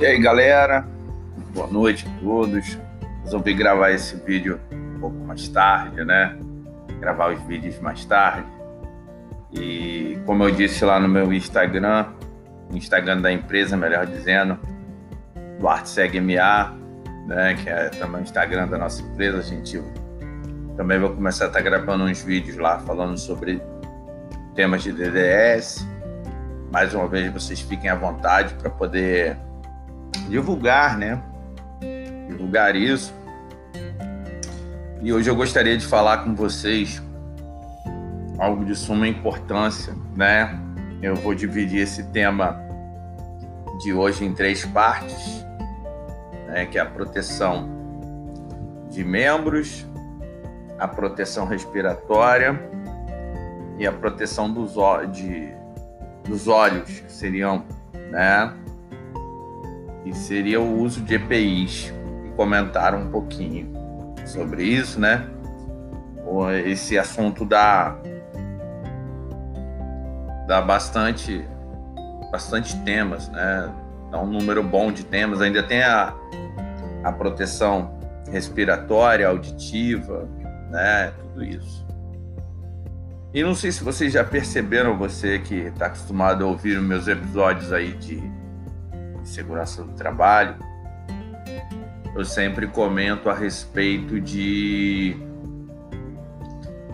E aí galera, boa noite a todos. Resolvi gravar esse vídeo um pouco mais tarde, né? Gravar os vídeos mais tarde. E como eu disse lá no meu Instagram, Instagram da empresa, melhor dizendo, Duarte Segue né? Que é também o Instagram da nossa empresa, a gente também vou começar a estar gravando uns vídeos lá falando sobre temas de DDS. Mais uma vez, vocês fiquem à vontade para poder divulgar, né? Divulgar isso. E hoje eu gostaria de falar com vocês algo de suma importância, né? Eu vou dividir esse tema de hoje em três partes, né? Que é a proteção de membros, a proteção respiratória e a proteção dos, de, dos olhos, que seriam, né? Seria o uso de EPIs, e comentaram um pouquinho sobre isso, né? Esse assunto dá, dá bastante, bastante temas, né? Dá um número bom de temas. Ainda tem a, a proteção respiratória, auditiva, né? Tudo isso. E não sei se vocês já perceberam, você que está acostumado a ouvir meus episódios aí de segurança do trabalho, eu sempre comento a respeito de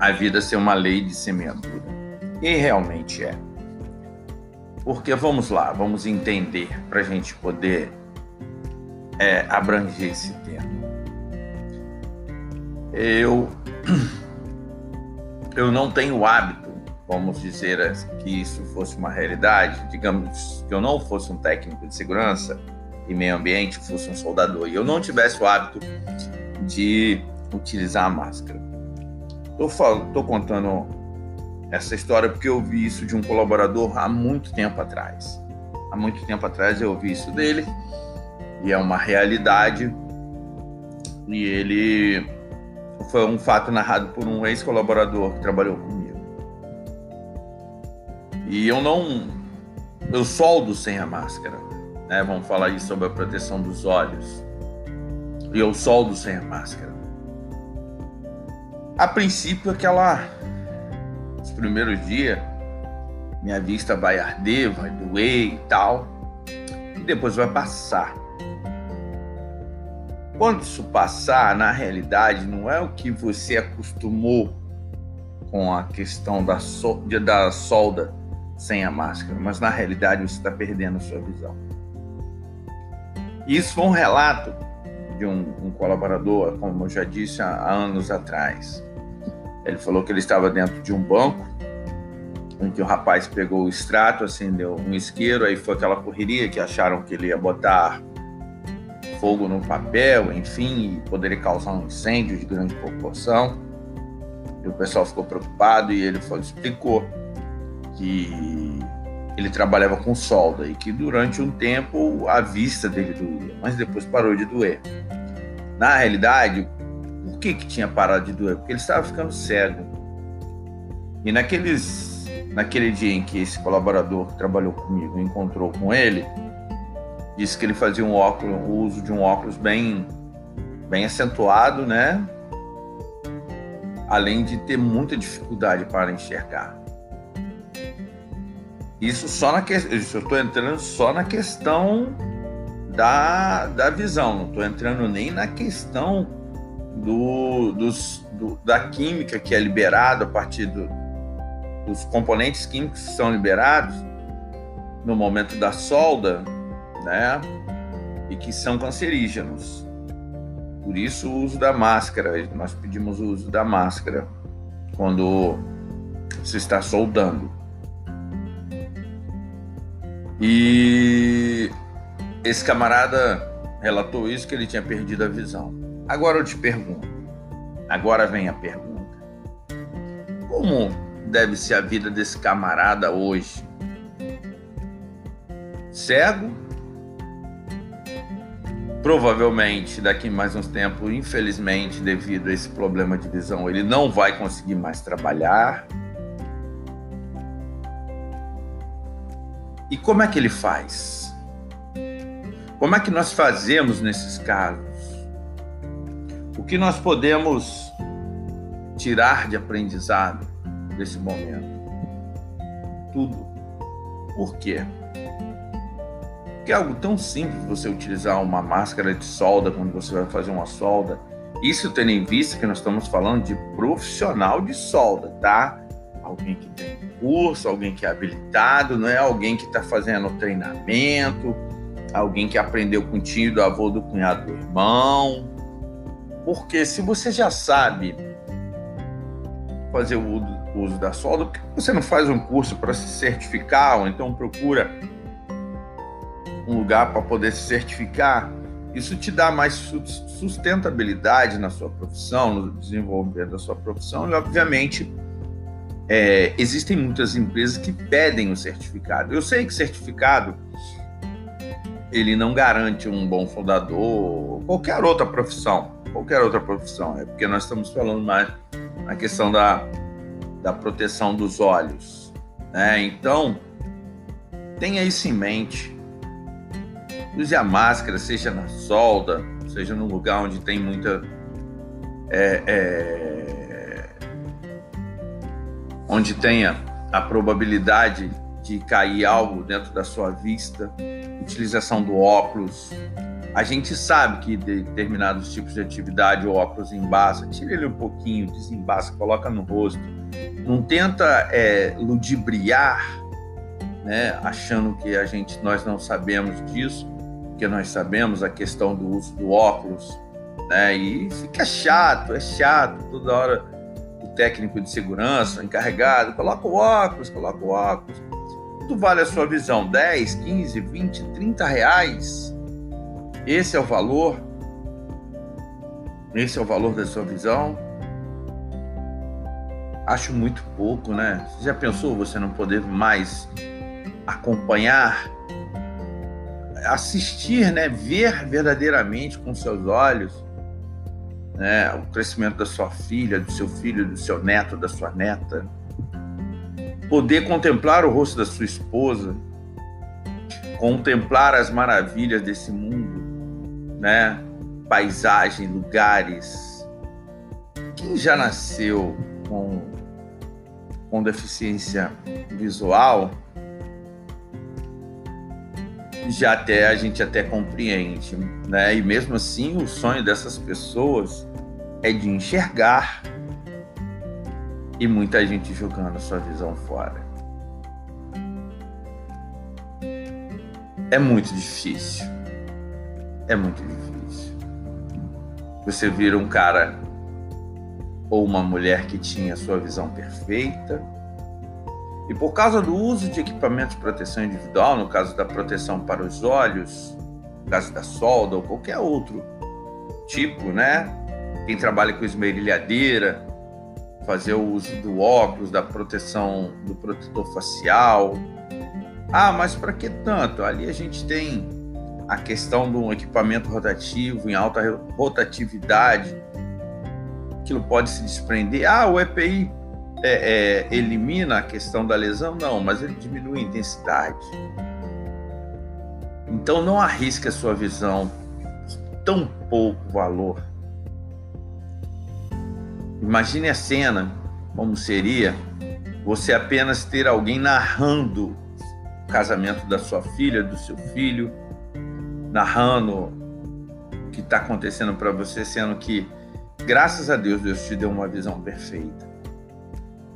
a vida ser uma lei de semeadura. E realmente é. Porque vamos lá, vamos entender para a gente poder é, abranger esse tema. Eu, eu não tenho hábito vamos dizer que isso fosse uma realidade, digamos que eu não fosse um técnico de segurança e meio ambiente, fosse um soldador e eu não tivesse o hábito de utilizar a máscara. Estou contando essa história porque eu vi isso de um colaborador há muito tempo atrás. Há muito tempo atrás eu ouvi isso dele e é uma realidade. E ele foi um fato narrado por um ex-colaborador que trabalhou comigo e eu não. Eu soldo sem a máscara. Né? Vamos falar aí sobre a proteção dos olhos. E eu soldo sem a máscara. A princípio, aquela. Os primeiros dias, minha vista vai arder, vai doer e tal. E depois vai passar. Quando isso passar, na realidade, não é o que você acostumou com a questão da, so, da solda sem a máscara, mas na realidade você está perdendo a sua visão. Isso foi um relato de um, um colaborador, como eu já disse há, anos atrás. Ele falou que ele estava dentro de um banco, em que o rapaz pegou o extrato, acendeu um isqueiro, aí foi aquela correria que acharam que ele ia botar fogo no papel, enfim, e poderia causar um incêndio de grande proporção. E o pessoal ficou preocupado e ele explicou que ele trabalhava com solda e que durante um tempo a vista dele doía, mas depois parou de doer. Na realidade, por que, que tinha parado de doer? Porque ele estava ficando cego. E naqueles, naquele dia em que esse colaborador que trabalhou comigo encontrou com ele, disse que ele fazia um óculos, o uso de um óculos bem, bem acentuado, né? Além de ter muita dificuldade para enxergar. Isso só na questão. Eu estou entrando só na questão da, da visão, não estou entrando nem na questão do, dos, do, da química que é liberada a partir do, dos componentes químicos que são liberados no momento da solda, né? E que são cancerígenos. Por isso o uso da máscara. Nós pedimos o uso da máscara quando se está soldando. E esse camarada relatou isso que ele tinha perdido a visão. Agora eu te pergunto, agora vem a pergunta. Como deve ser a vida desse camarada hoje? Cego? Provavelmente daqui mais uns tempos, infelizmente, devido a esse problema de visão, ele não vai conseguir mais trabalhar, E como é que ele faz? Como é que nós fazemos nesses casos? O que nós podemos tirar de aprendizado desse momento? Tudo. Por quê? Porque é algo tão simples você utilizar uma máscara de solda quando você vai fazer uma solda. Isso tendo em vista que nós estamos falando de profissional de solda, tá? Alguém que tem curso, alguém que é habilitado, não é alguém que está fazendo treinamento, alguém que aprendeu com o tio do avô, do cunhado, do irmão. Porque se você já sabe fazer o uso da solda, por que você não faz um curso para se certificar ou então procura um lugar para poder se certificar? Isso te dá mais sustentabilidade na sua profissão, no desenvolvimento da sua profissão e, obviamente, é, existem muitas empresas que pedem o certificado. Eu sei que certificado ele não garante um bom soldador, qualquer outra profissão, qualquer outra profissão, é porque nós estamos falando mais na questão da, da proteção dos olhos, né? Então, tenha isso em mente. Use a máscara, seja na solda, seja num lugar onde tem muita é, é, onde tenha a probabilidade de cair algo dentro da sua vista, utilização do óculos. A gente sabe que determinados tipos de atividade o óculos embaça, tira ele um pouquinho, desembaça, coloca no rosto. Não tenta é, ludibriar, né, achando que a gente nós não sabemos disso, porque nós sabemos a questão do uso do óculos, né? E fica chato, é chato toda hora técnico de segurança, encarregado, coloca o óculos, coloca o óculos. Quanto vale a sua visão? 10, 15, 20, 30 reais? Esse é o valor? Esse é o valor da sua visão? Acho muito pouco, né? Você já pensou você não poder mais acompanhar, assistir, né? Ver verdadeiramente com seus olhos né? o crescimento da sua filha, do seu filho, do seu neto, da sua neta? poder contemplar o rosto da sua esposa, contemplar as maravilhas desse mundo, né? Paisagem, lugares. Quem já nasceu com, com deficiência visual, já até a gente até compreende, né? E mesmo assim, o sonho dessas pessoas é de enxergar e muita gente jogando sua visão fora. É muito difícil. É muito difícil. Você vira um cara ou uma mulher que tinha sua visão perfeita e por causa do uso de equipamentos de proteção individual, no caso da proteção para os olhos, no caso da solda ou qualquer outro tipo, né? Quem trabalha com esmerilhadeira, fazer o uso do óculos, da proteção, do protetor facial. Ah, mas para que tanto? Ali a gente tem a questão do equipamento rotativo em alta rotatividade, aquilo pode se desprender. Ah, o EPI é, é, elimina a questão da lesão? Não, mas ele diminui a intensidade. Então não arrisque a sua visão tão pouco valor Imagine a cena, como seria você apenas ter alguém narrando o casamento da sua filha, do seu filho, narrando o que está acontecendo para você, sendo que, graças a Deus, Deus te deu uma visão perfeita.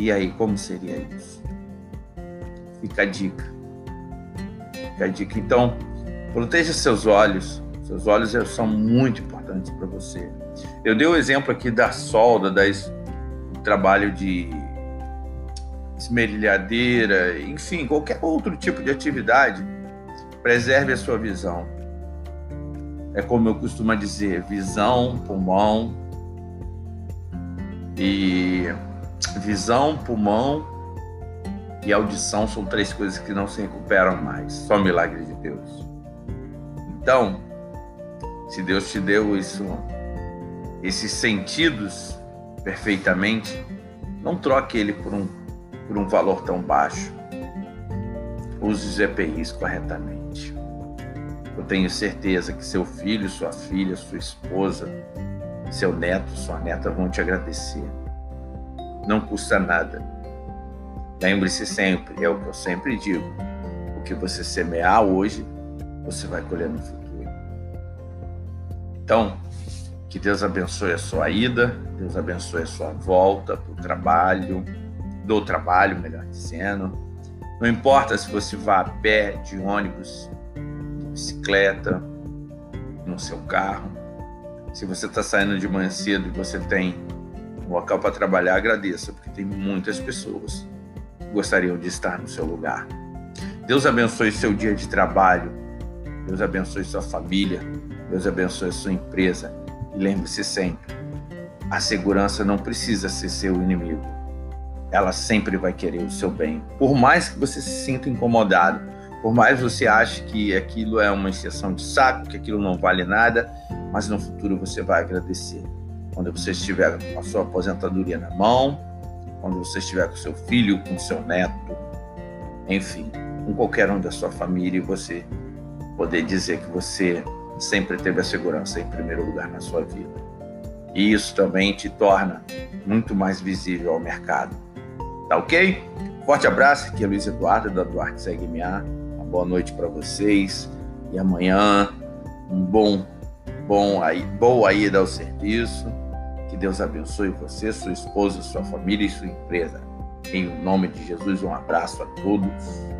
E aí, como seria isso? Fica a dica. Fica a dica. Então, proteja seus olhos. Seus olhos são muito importantes para você. Eu dei o exemplo aqui da solda, das, do trabalho de esmerilhadeira, enfim, qualquer outro tipo de atividade. Preserve a sua visão. É como eu costumo dizer, visão, pulmão e visão, pulmão e audição são três coisas que não se recuperam mais. Só milagre de Deus. Então, se Deus te deu isso esses sentidos perfeitamente, não troque ele por um, por um valor tão baixo. Use os EPIs corretamente. Eu tenho certeza que seu filho, sua filha, sua esposa, seu neto, sua neta vão te agradecer. Não custa nada. Lembre-se sempre, é o que eu sempre digo: o que você semear hoje, você vai colher no futuro. Então, que Deus abençoe a sua ida, Deus abençoe a sua volta para o trabalho, do trabalho, melhor dizendo. Não importa se você vá a pé, de ônibus, de bicicleta, no seu carro. Se você está saindo de manhã cedo e você tem um local para trabalhar, agradeça, porque tem muitas pessoas que gostariam de estar no seu lugar. Deus abençoe seu dia de trabalho, Deus abençoe sua família, Deus abençoe sua empresa. E lembre-se sempre: a segurança não precisa ser seu inimigo. Ela sempre vai querer o seu bem. Por mais que você se sinta incomodado, por mais você ache que aquilo é uma exceção de saco, que aquilo não vale nada, mas no futuro você vai agradecer. Quando você estiver com a sua aposentadoria na mão, quando você estiver com seu filho, com seu neto, enfim, com qualquer um da sua família, e você poder dizer que você sempre teve a segurança em primeiro lugar na sua vida. E isso também te torna muito mais visível ao mercado. Tá ok? Forte abraço, aqui é Luiz Eduardo da Duarte Segue Uma boa noite para vocês e amanhã um bom, bom aí, boa ida ao serviço. Que Deus abençoe você, sua esposa, sua família e sua empresa. Em nome de Jesus, um abraço a todos